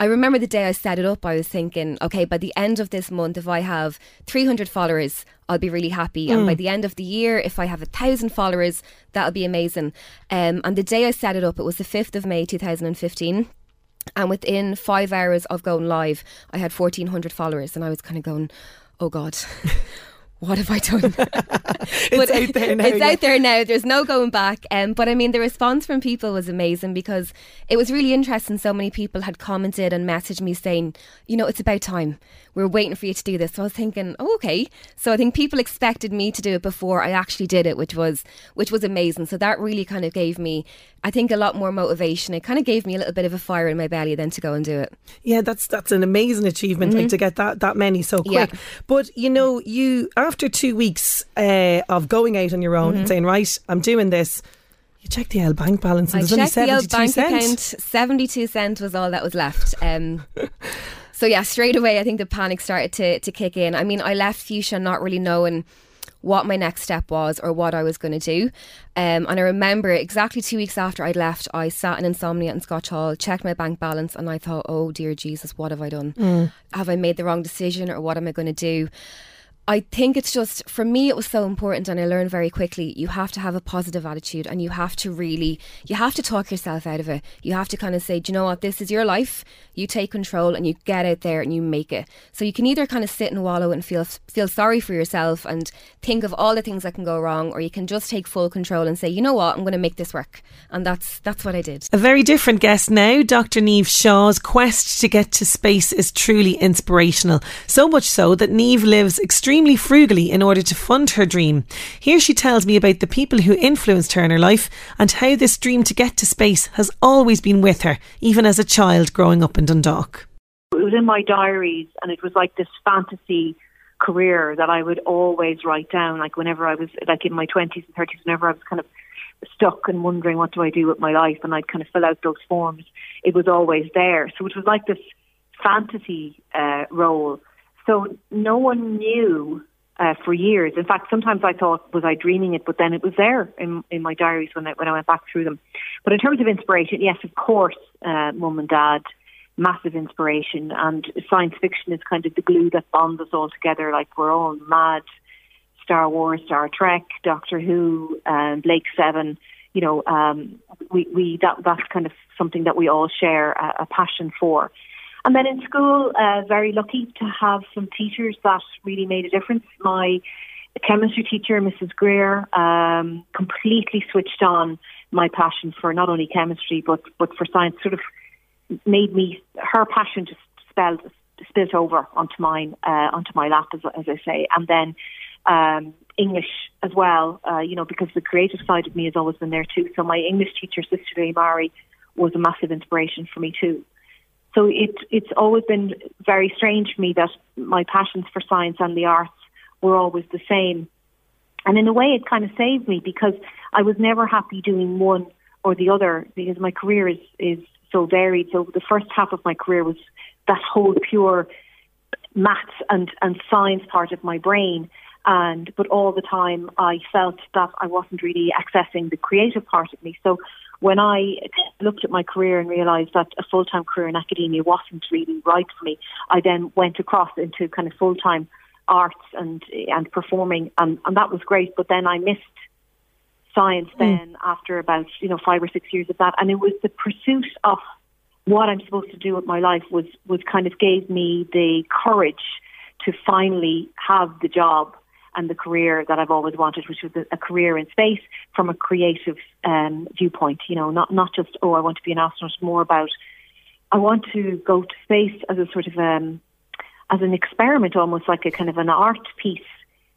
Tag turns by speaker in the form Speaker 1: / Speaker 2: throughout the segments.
Speaker 1: I remember the day I set it up, I was thinking, okay, by the end of this month, if I have 300 followers, I'll be really happy. And by the end of the year, if I have a thousand followers, that'll be amazing. Um, and the day I set it up, it was the 5th of May 2015. And within five hours of going live, I had 1,400 followers. And I was kind of going, oh God. What have I done?
Speaker 2: It's out there now,
Speaker 1: It's
Speaker 2: yeah.
Speaker 1: out there now. There's no going back. Um, but I mean, the response from people was amazing because it was really interesting. So many people had commented and messaged me saying, you know, it's about time. We're waiting for you to do this. So I was thinking, oh, okay. So I think people expected me to do it before I actually did it, which was which was amazing. So that really kind of gave me, I think, a lot more motivation. It kind of gave me a little bit of a fire in my belly then to go and do it.
Speaker 2: Yeah, that's that's an amazing achievement, like to get that that many so quick.
Speaker 1: Mm-hmm. Yeah.
Speaker 2: But you know, you after two weeks uh, of going out on your own and saying, right, I'm doing this. You check the L bank balance, and
Speaker 1: Mm-hmm. I
Speaker 2: there's only
Speaker 1: checked the old
Speaker 2: seventy two
Speaker 1: bank
Speaker 2: cents.
Speaker 1: account. Seventy-two cent was all that was left. Um, so yeah, straight away, I think the panic started to to kick in. I mean, I left Fuchsia not really knowing what my next step was or what I was going to do. Um, and I remember exactly two weeks after I'd left, I sat in insomnia in Scotch Hall, checked my bank balance, and I thought, oh dear Jesus, what have I done? Have I made the wrong decision or what am I going to do? I think it's just for me it was so important and I learned very quickly you have to have a positive attitude and you have to really you have to talk yourself out of it. You have to kind of say, Do you know what, this is your life. You take control and you get out there and you make it. So you can either kind of sit and wallow and feel feel sorry for yourself and think of all the things that can go wrong, or you can just take full control and say, you know what, I'm gonna make this work. And that's that's what I did.
Speaker 2: A very different guest now. Dr. Niamh Shaw's quest to get to space is truly inspirational. So much so that Niamh lives extremely frugally in order to fund her dream. Here she tells me about the people who influenced her in her life and how this dream to get to space has always been with her, even as a child growing up in Dundalk.
Speaker 3: it was in my diaries and it was like this fantasy career that I would always write down like whenever I was like in my 20s and 30s whenever I was kind of stuck and wondering what do I do with my life and I'd kind of fill out those forms it was always there so it was like this fantasy uh, role so no one knew uh, for years. In fact sometimes I thought was I dreaming it? But then it was there in in my diaries when I when I went back through them. But in terms of inspiration yes of course uh, mum and dad massive inspiration. And science fiction is kind of the glue that bonds us all together. Like we're all mad. Star Wars, Star Trek, Doctor Who, and Blake's Seven. You know, um, we we that that's kind of something that we all share a, a passion for. And then in school, uh, very lucky to have some teachers that really made a difference. My chemistry teacher, Mrs. Greer, um, completely switched on my passion for not only chemistry but but for science. Sort of made me her passion just spelled spilt over onto mine uh, onto my lap as, as I say and then um, English as well uh, you know because the creative side of me has always been there too so my English teacher Sister Mari was a massive inspiration for me too so it it's always been very strange for me that my passions for science and the arts were always the same and in a way it kind of saved me because I was never happy doing one or the other because my career is is so varied. So the first half of my career was that whole pure maths and, and science part of my brain. And but all the time I felt that I wasn't really accessing the creative part of me. So when I looked at my career and realised that a full time career in academia wasn't really right for me, I then went across into kind of full time arts and and performing and, and that was great. But then I missed science hmm. then after about you know five or six years of that and it was the pursuit of what I'm supposed to do with my life was was kind of gave me the courage to finally have the job and the career that I've always wanted, which was a, a career in space from a creative um, viewpoint. You know, not not just oh I want to be an astronaut, more about I want to go to space as a sort of um, as an experiment, almost like a kind of an art piece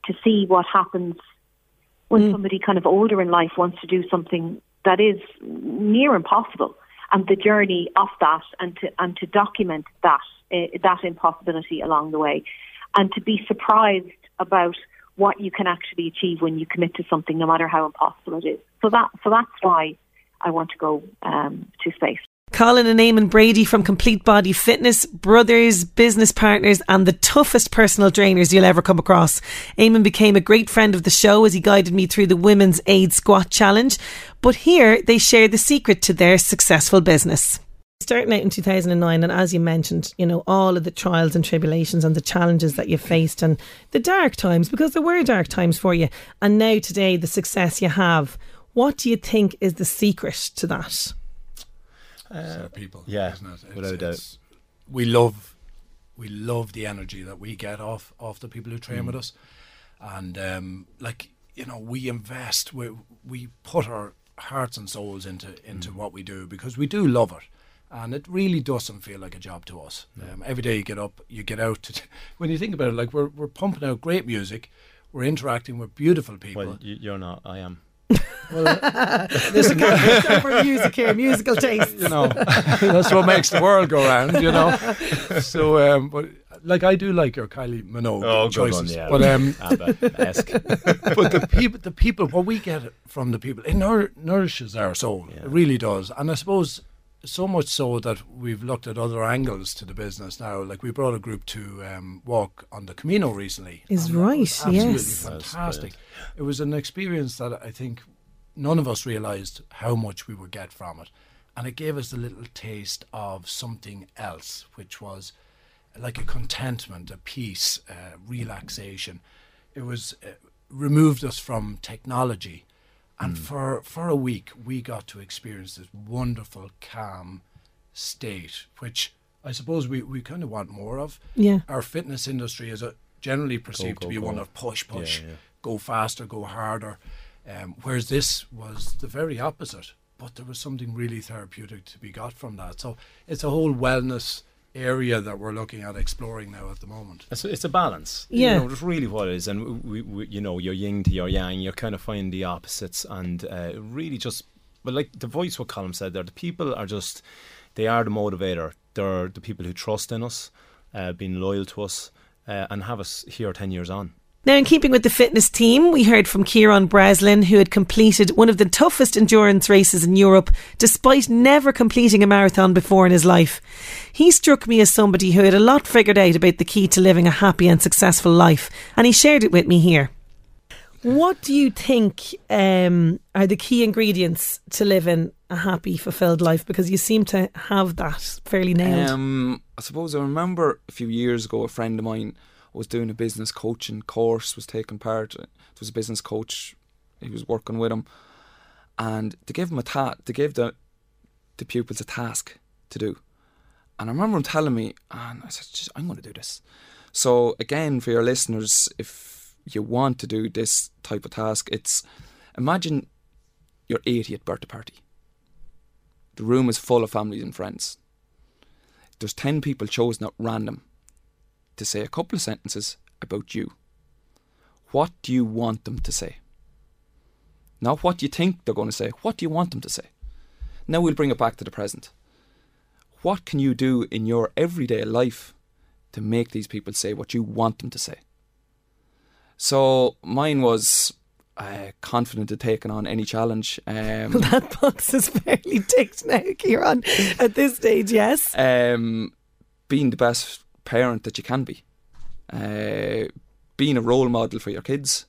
Speaker 3: to see what happens when somebody kind of older in life wants to do something that is near impossible and the journey of that, and to and to document that uh, that impossibility along the way, and to be surprised about what you can actually achieve when you commit to something, no matter how impossible it is. So that so that's why I want to go um, to space.
Speaker 2: Colin and Eamon Brady from Complete Body Fitness, brothers, business partners, and the toughest personal trainers you'll ever come across. Eamon became a great friend of the show as he guided me through the Women's Aid Squat Challenge. But here they share the secret to their successful business. Starting out in 2009, and as you mentioned, you know, all of the trials and tribulations and the challenges that you faced and the dark times, because there were dark times for you. And now today, the success you have. What do you think is the secret to that?
Speaker 4: uh, people.
Speaker 5: yeah,
Speaker 4: isn't it? It's-
Speaker 5: without a doubt.
Speaker 4: We love, we love the energy that we get off off the people who train
Speaker 5: Mm.
Speaker 4: with us, and um, like you know, we invest, we we put our hearts and souls into into
Speaker 5: Mm.
Speaker 4: what we do because we do love it. And it really doesn't feel like a job to us. Um, every day you get up, you get out. To when you think about it, like we're we're pumping out great music, we're interacting with beautiful people.
Speaker 5: Well, you- you're not. I am.
Speaker 2: There's a character for music here, musical taste.
Speaker 4: you know that's what makes the world go round you know so um but like I do like your Kylie Minogue
Speaker 5: Oh, good
Speaker 4: choices
Speaker 5: one, yeah.
Speaker 4: but um
Speaker 5: ABBA-esque.
Speaker 4: but the people the people what we get from the people it nour- nourishes our soul
Speaker 5: Yeah.
Speaker 4: it really does and I suppose so much so that we've looked at other angles to the business now like we brought a group to um, walk on the Camino recently
Speaker 2: Is
Speaker 4: and was
Speaker 2: right,
Speaker 4: absolutely
Speaker 2: yes.
Speaker 4: Fantastic it was an experience that I think none of us realized how much we would get from it. And it gave us a little taste of something else, which was like a contentment, a peace, uh, relaxation. It was uh, removed us from technology. And for, for a week, we got to experience this wonderful, calm state, which I suppose we, we kind of want more of.
Speaker 2: Yeah.
Speaker 4: Our fitness industry is a, generally perceived
Speaker 5: go,
Speaker 4: to be one of push, push,
Speaker 5: Yeah, yeah.
Speaker 4: go faster, go harder. Um, whereas this was the very opposite, but there was something really therapeutic to be got from that. So it's a whole wellness area that we're looking at exploring now at the moment.
Speaker 5: It's, it's a balance.
Speaker 2: Yeah.
Speaker 5: You know, that's really what it is. And we, we, you know, your yin to your yang, you're kind of finding the opposites and uh, really just, but like the voice, what Colin said there, the people are just, they are the motivator. They're the people who trust in us, uh, being loyal to us, uh, and have us here 10 years on.
Speaker 2: Now, in keeping with the fitness team, we heard from Kieran Breslin, who had completed one of the toughest endurance races in Europe, despite never completing a marathon before in his life. He struck me as somebody who had a lot figured out about the key to living a happy and successful life, and he shared it with me here. What do you think um, are the key ingredients to living a happy, fulfilled life? Because you seem to have that fairly nailed.
Speaker 6: Um, I suppose I remember a few years ago, a friend of mine was doing a business coaching course, was taking part. There was a business coach, he was working with him, and they gave him a ta- they gave the the pupils a task to do. And I remember him telling me, and I said, "Jeez, I'm going to do this. So again, for your listeners, if you want to do this type of task, it's imagine your 80th birthday party. The room is full of families and friends. There's 10 people chosen at random to say a couple of sentences about you. What do you want them to say? Not what you think they're going to say. What do you want them to say? Now we'll bring it back to the present. What can you do in your everyday life to make these people say what you want them to say? So mine was uh, confident of taking on any challenge. Um,
Speaker 2: that box is fairly ticked now, Kieran, at this stage, yes.
Speaker 6: um, being the best parent that you can be, uh, being a role model for your kids,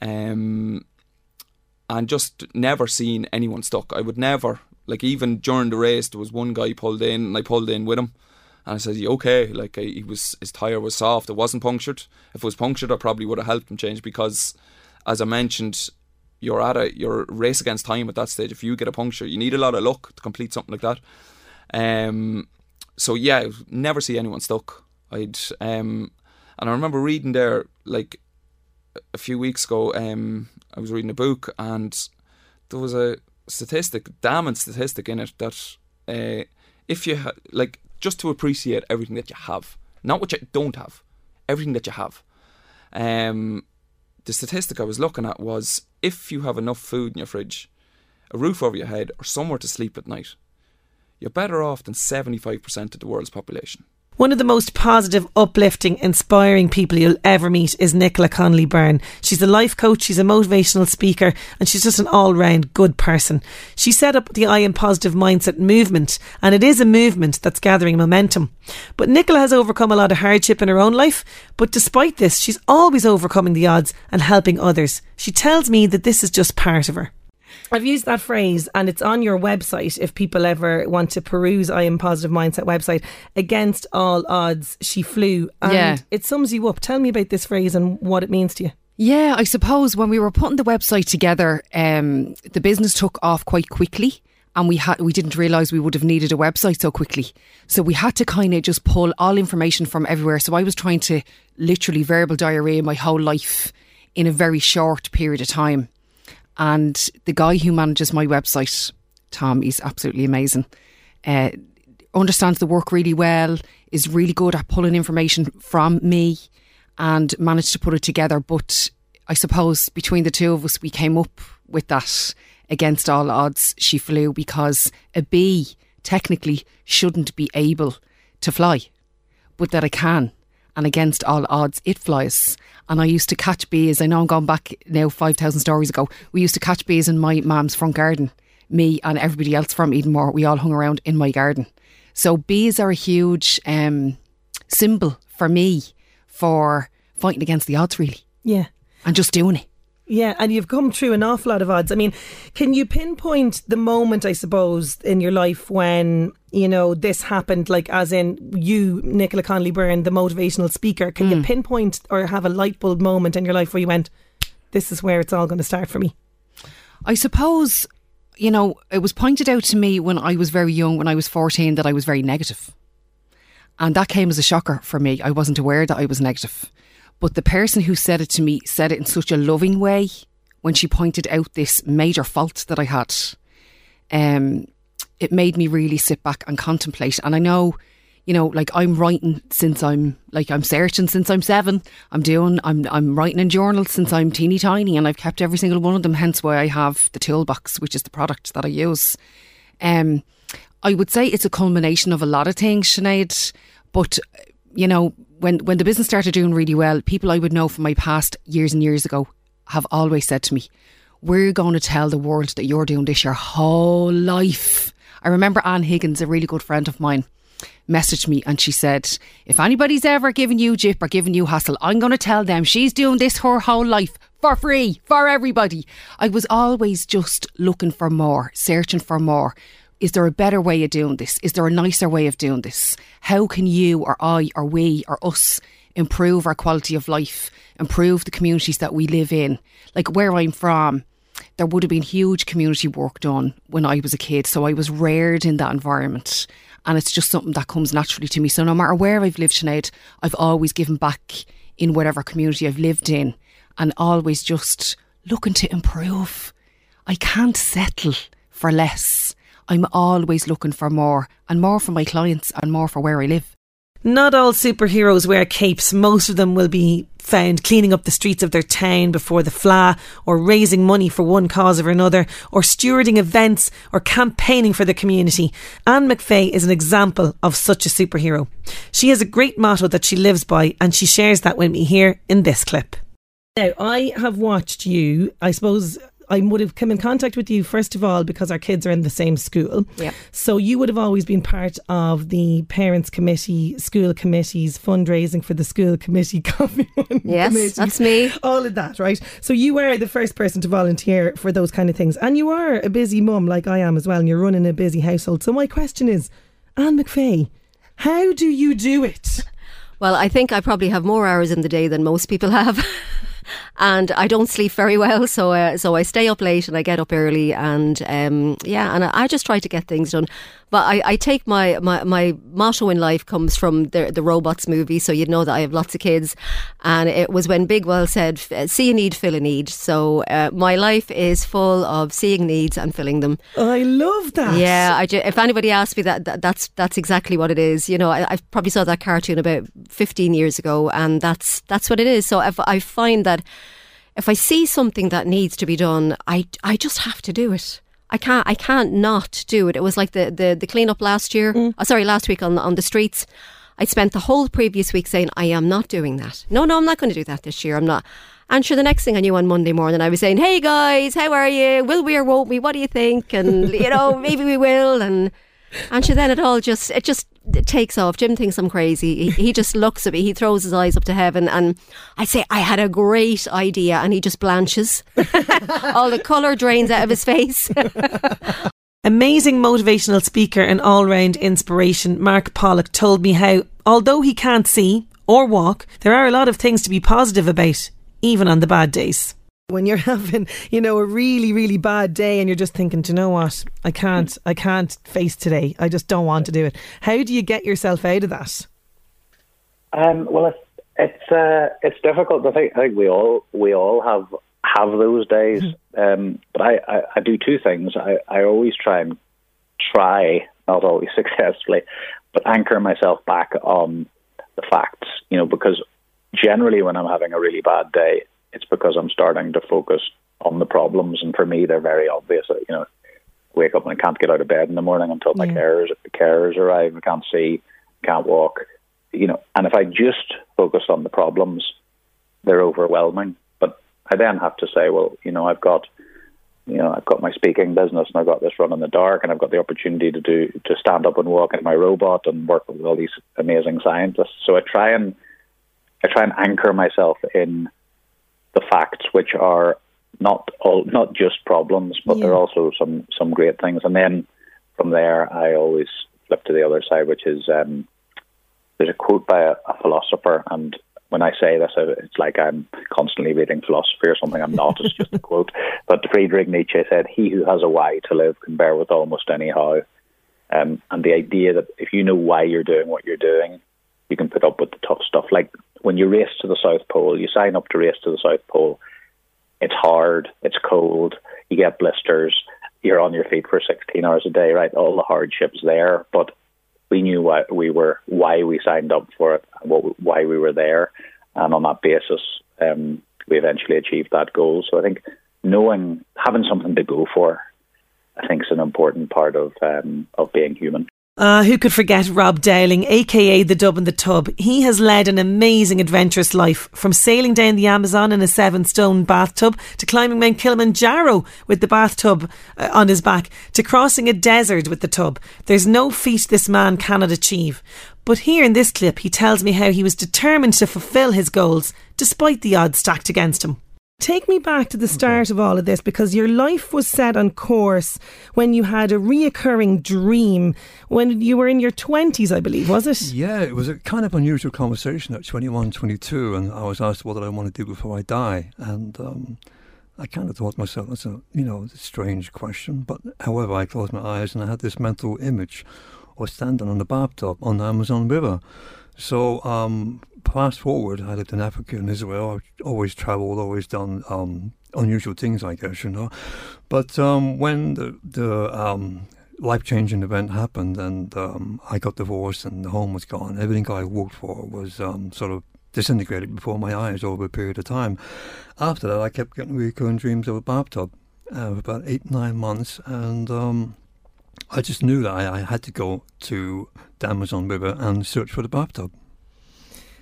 Speaker 6: um, and just never seeing anyone stuck. I would never, like, even during the race, there was one guy pulled in, and I pulled in with him. And I said, "You okay?" Like I, he was, his tire was soft. It wasn't punctured. If it was punctured, I probably would have helped him change because, as I mentioned, you're at a your race against time at that stage. If you get a puncture, you need a lot of luck to complete something like that. Um, so yeah, I never see anyone stuck. I'd um, and I remember reading there like a few weeks ago. Um, I was reading a book and there was a statistic, damning statistic in it that uh, if you ha- like just to appreciate everything that you have, not what you don't have, everything that you have. Um, the statistic I was looking at was if you have enough food in your fridge, a roof over your head, or somewhere to sleep at night, you're better off than 75% of the world's population.
Speaker 2: One of the most positive, uplifting, inspiring people you'll ever meet is Nicola Connolly Byrne. She's a life coach, she's a motivational speaker, and she's just an all round good person. She set up the I Am Positive Mindset movement, and it is a movement that's gathering momentum. But Nicola has overcome a lot of hardship in her own life, but despite this, she's always overcoming the odds and helping others. She tells me that this is just part of her. I've used that phrase and it's on your website if people ever want to peruse I am positive mindset website against all odds she flew and
Speaker 7: Yeah.
Speaker 2: it sums you up tell me about this phrase and what it means to you
Speaker 7: Yeah, I suppose when we were putting the website together, um, the business took off quite quickly, and we had we didn't realise we would have needed a website so quickly. So we had to kind of just pull all information from everywhere. So I was trying to literally verbal diarrhea my whole life in a very short period of time. And the guy who manages my website, Tom, he's absolutely amazing. Uh, understands the work really well, is really good at pulling information from me and managed to put it together. But I suppose between the two of us, we came up with that against all odds. She flew because a bee technically shouldn't be able to fly, but that I can. And against all odds, it flies. And I used to catch bees. I know I'm going back now 5,000 stories ago. We used to catch bees in my mum's front garden. Me and everybody else from Edenmore, we all hung around in my garden. So bees are a huge um, symbol for me for fighting against the odds, really,
Speaker 2: yeah
Speaker 7: and just doing it.
Speaker 2: Yeah and you've come through an awful lot of odds I mean can you pinpoint the moment I suppose in your life when you know this happened like as in you Nicola Connolly Byrne the motivational speaker can you hmm. pinpoint or have a light bulb moment in your life where you went this is where it's all going to start for me
Speaker 7: I suppose, you know, it was pointed out to me when I was very young, when I was 14, that I was very negative. And that came as a shocker for me. I wasn't aware that I was negative. But the person who said it to me said it in such a loving way when she pointed out this major fault that I had. Um, it made me really sit back and contemplate. And I know, you know, like I'm writing since I'm like I'm searching since I'm seven. I'm doing I'm I'm writing in journals since I'm teeny tiny, and I've kept every single one of them. Hence why I have the toolbox, which is the product that I use. Um, I would say it's a culmination of a lot of things, Sinead. But you know, when when the business started doing really well, people I would know from my past years and years ago have always said to me, "We're going to tell the world that you're doing this your whole life." I remember Anne Higgins, a really good friend of mine, messaged me and she said, "If anybody's ever given you jip or given you hassle, I'm going to tell them she's doing this her whole life." For free, for everybody. I was always just looking for more, searching for more. Is there a better way of doing this? Is there a nicer way of doing this? How can you or I or we or us improve our quality of life, improve the communities that we live in? Like where I'm from, there would have been huge community work done when I was a kid. So I was reared in that environment. And it's just something that comes naturally to me. So no matter where I've lived, Sinead, I've always given back in whatever community I've lived in and always just looking to improve. I can't settle for less. I'm always looking for more and more for my clients and more for where I live.
Speaker 2: Not all superheroes wear capes. Most of them will be found cleaning up the streets of their town before the fla, or raising money for one cause or another, or stewarding events, or campaigning for the community. Anne McFay is an example of such a superhero. She has a great motto that she lives by, and she shares that with me here in this clip. Now, I have watched you, I suppose. I would have come in contact with you first of all because our kids are in the same school.
Speaker 1: Yeah.
Speaker 2: So you would have always been part of the parents committee, school committees, fundraising for the school committee, coffee
Speaker 1: Yes,
Speaker 2: committees,
Speaker 1: that's me.
Speaker 2: All of that, right? So you were the first person to volunteer for those kind of things, and you are a busy mum like I am as well, and you're running a busy household. So my question is, Anne McFay, how do you do it?
Speaker 1: Well, I think I probably have more hours in the day than most people have. and I don't sleep very well, so uh, so I stay up late and I get up early, and um, yeah, and I, I just try to get things done. But I, I take my, my, my motto in life comes from the the robots movie, so you'd know that I have lots of kids, and it was when Bigweld said, "See a need, fill a need." So uh, my life is full of seeing needs and filling them.
Speaker 2: I love that.
Speaker 1: Yeah, I if anybody asks me that, that, that's that's exactly what it is. You know, I, I probably saw that cartoon about 15 years ago, and that's that's what it is. So if I find that if I see something that needs to be done, I I just have to do it.
Speaker 8: I can't I can't not do it. It was like the the, the cleanup last year.
Speaker 2: Mm.
Speaker 8: Oh, sorry, last week on on the streets. I spent the whole previous week saying I am not doing that. No, no, I'm not going to do that this year. I'm not. And sure, the next thing I knew on Monday morning, I was saying, "Hey guys, how are you? Will we or won't we? What do you think?" And you know, maybe we will. And and sure, then it all just it just it takes off. Jim thinks I'm crazy. He, he just looks at me. He throws his eyes up to heaven, and I say, "I had a great idea," and he just blanches. all the colour drains out of his face.
Speaker 2: Amazing motivational speaker and all round inspiration, Mark Pollock told me how, although he can't see or walk, there are a lot of things to be positive about, even on the bad days. When you're having, you know, a really, really bad day and you're just thinking, do you know what? I can't, I can't face today. I just don't want to do it. How do you get yourself out of that?
Speaker 9: Um, well, it's it's uh, it's difficult. I think I think we all we all have have those days. Um, but I, I, I do two things. I, I always try and try, not always successfully, but anchor myself back on the facts. You know, because generally when I'm having a really bad day, it's because I'm starting to focus on the problems, and for me, they're very obvious. You know, wake up and I can't get out of bed in the morning until my
Speaker 2: Yeah.
Speaker 9: carers carers arrive. I can't see, can't walk. You know, and if I just focus on the problems, they're overwhelming. But I then have to say, well, you know, I've got, you know, I've got my speaking business and I've got this run in the dark, and I've got the opportunity to do to stand up and walk in my robot and work with all these amazing scientists. So I try and I try and anchor myself in the facts, which are not all not just problems, but
Speaker 2: Yeah.
Speaker 9: they're also some some great things. And then from there, I always flip to the other side, which is um, there's a quote by a, a philosopher, and when I say this, it's like I'm constantly reading philosophy or something. I'm not. It's just a quote. But Friedrich Nietzsche said, "He who has a why to live can bear with almost any how." Um, and the idea that if you know why you're doing what you're doing, you can put up with the tough stuff. Like when you race to the South Pole, you sign up to race to the South Pole. It's hard. It's cold. You get blisters. You're on your feet for 16 hours a day, right? All the hardships there, but we knew why we were, why we signed up for it, what, why we were there, and on that basis, um, we eventually achieved that goal. So I think knowing, having something to go for, I think is an important part of um, of being human.
Speaker 2: Uh, who could forget Rob Dowling, aka the Dub and the Tub? He has led an amazing adventurous life, from sailing down the Amazon in a seven stone bathtub to climbing Mount Kilimanjaro with the bathtub uh, on his back to crossing a desert with the tub. There's no feat this man cannot achieve. But here in this clip, he tells me how he was determined to fulfill his goals despite the odds stacked against him. Take me back to the start of all of this because your life was set on course when you had a reoccurring dream when you were in your 20s, I believe, was it?
Speaker 10: Yeah, it was a kind of unusual conversation at 21, 22, and I was asked what did I want to do before I die, and um, I kind of thought to myself, that's a you know a strange question, but however, I closed my eyes and I had this mental image of standing on the bathtub on the Amazon River. So um, fast forward, I lived in Africa and Israel. I've always travelled, always done um, unusual things, I guess, you know. But um, when the, the um, life changing event happened and um, I got divorced and the home was gone, everything I worked for was um, sort of disintegrated before my eyes over a period of time. After that, I kept getting recurring dreams of a bathtub uh, for about eight, nine months, and I just knew that I, I had to go to the Amazon River and search for the bathtub.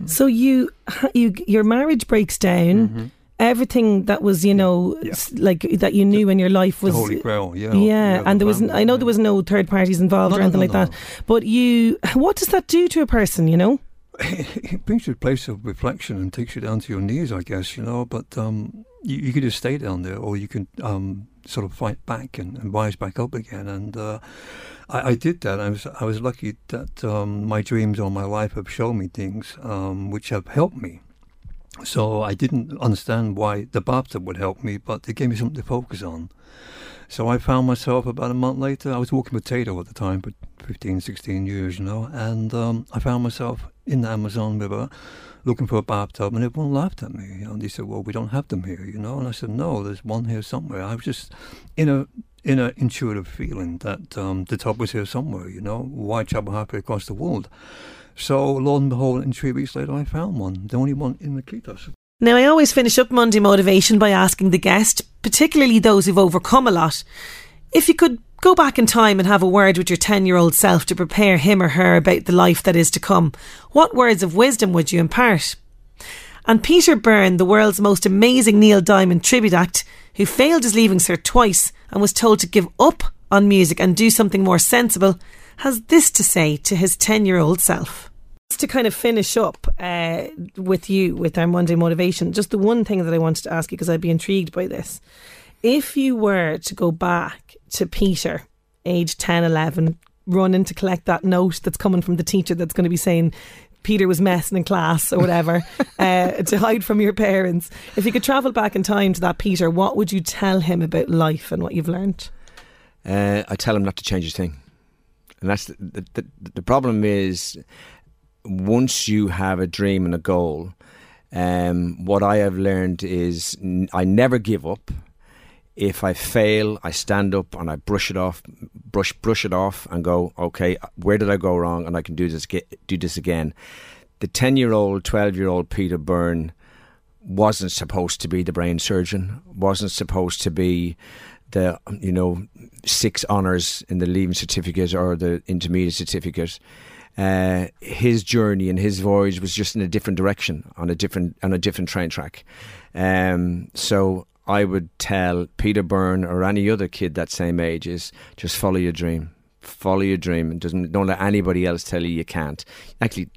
Speaker 2: So you, you, your marriage breaks down. Everything that was, you know,
Speaker 10: Yeah.
Speaker 2: like that you knew in your life was
Speaker 10: the Holy Grail, yeah.
Speaker 2: Yeah,
Speaker 10: the
Speaker 2: and there was, I know there was no third parties involved
Speaker 10: No,
Speaker 2: or anything
Speaker 10: no,
Speaker 2: like
Speaker 10: no.
Speaker 2: that. But you, what does that do to a person? You know?
Speaker 10: it brings you to a place of reflection and takes you down to your knees, I guess, you know. But um, you, you could just stay down there, or you can um, sort of fight back and, and rise back up again. And uh, I, I did that. I was I was lucky that um, my dreams all my life have shown me things um, which have helped me. So I didn't understand why the bathtub would help me, but it gave me something to focus on. So I found myself about a month later, I was walking potato at the time, for 15, 16 years, you know, and um, I found myself in the Amazon River looking for a bathtub, and everyone laughed at me. And they said, "Well, we don't have them here," you know, and I said, "No, there's one here somewhere." I was just in a in an intuitive feeling that um, the tub was here somewhere, you know. Why travel halfway across the world? So, lo and behold, in three weeks later, I found one, the only one in the Maquitas.
Speaker 2: Now, I always finish up Monday Motivation by asking the guest, particularly those who've overcome a lot, If you could go back in time and have a word with your 10 year old self to prepare him or her about the life that is to come, what words of wisdom would you impart? And Peter Byrne, the world's most amazing Neil Diamond tribute act, who failed his leaving cert twice and was told to give up on music and do something more sensible, has this to say to his 10 year old self. Just to kind of finish up uh, with you with our Monday motivation, just the one thing that I wanted to ask you because I'd be intrigued by this. If you were to go back to Peter, age 10, 11, running to collect that note that's coming from the teacher that's going to be saying, Peter was messing in class or whatever, uh, to hide from your parents. If you could travel back in time to that Peter, what would you tell him about life and what you've learned?
Speaker 11: Uh, I tell him not to change a thing, and that's the, the, the, the problem is once you have a dream and a goal. Um, what I have learned is n- I never give up. If I fail, I stand up and I brush it off, brush brush it off, and go, okay, where did I go wrong, and I can do this do this again. The ten year old, twelve year old Peter Byrne wasn't supposed to be the brain surgeon, wasn't supposed to be the you know six honors in the leaving certificate or the intermediate certificate. Uh, his journey and his voyage was just in a different direction on a different on a different train track. Um, so I would tell Peter Byrne or any other kid that same age is just follow your dream, follow your dream, and doesn't don't let anybody else tell you you can't. Actually,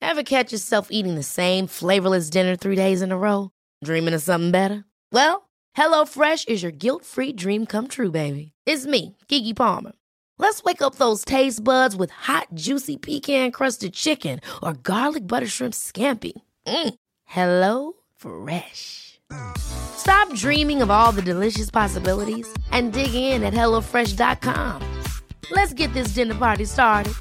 Speaker 12: Ever catch yourself eating the same flavorless dinner three days in a row? Dreaming of something better? Well, HelloFresh is your guilt free dream come true, baby. It's me, Keke Palmer. Let's wake up those taste buds with hot, juicy pecan crusted chicken or garlic butter shrimp scampi. Mm. Hello Fresh. Stop dreaming of all the delicious possibilities and dig in at HelloFresh.com. Let's get this dinner party started.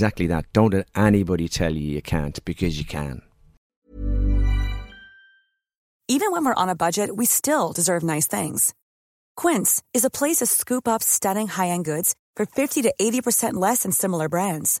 Speaker 11: exactly that. Don't let anybody tell you you can't because you can.
Speaker 13: Even when we're on a budget, we still deserve nice things. Quince is a place to scoop up stunning high end goods for 50 to 80% less than similar brands.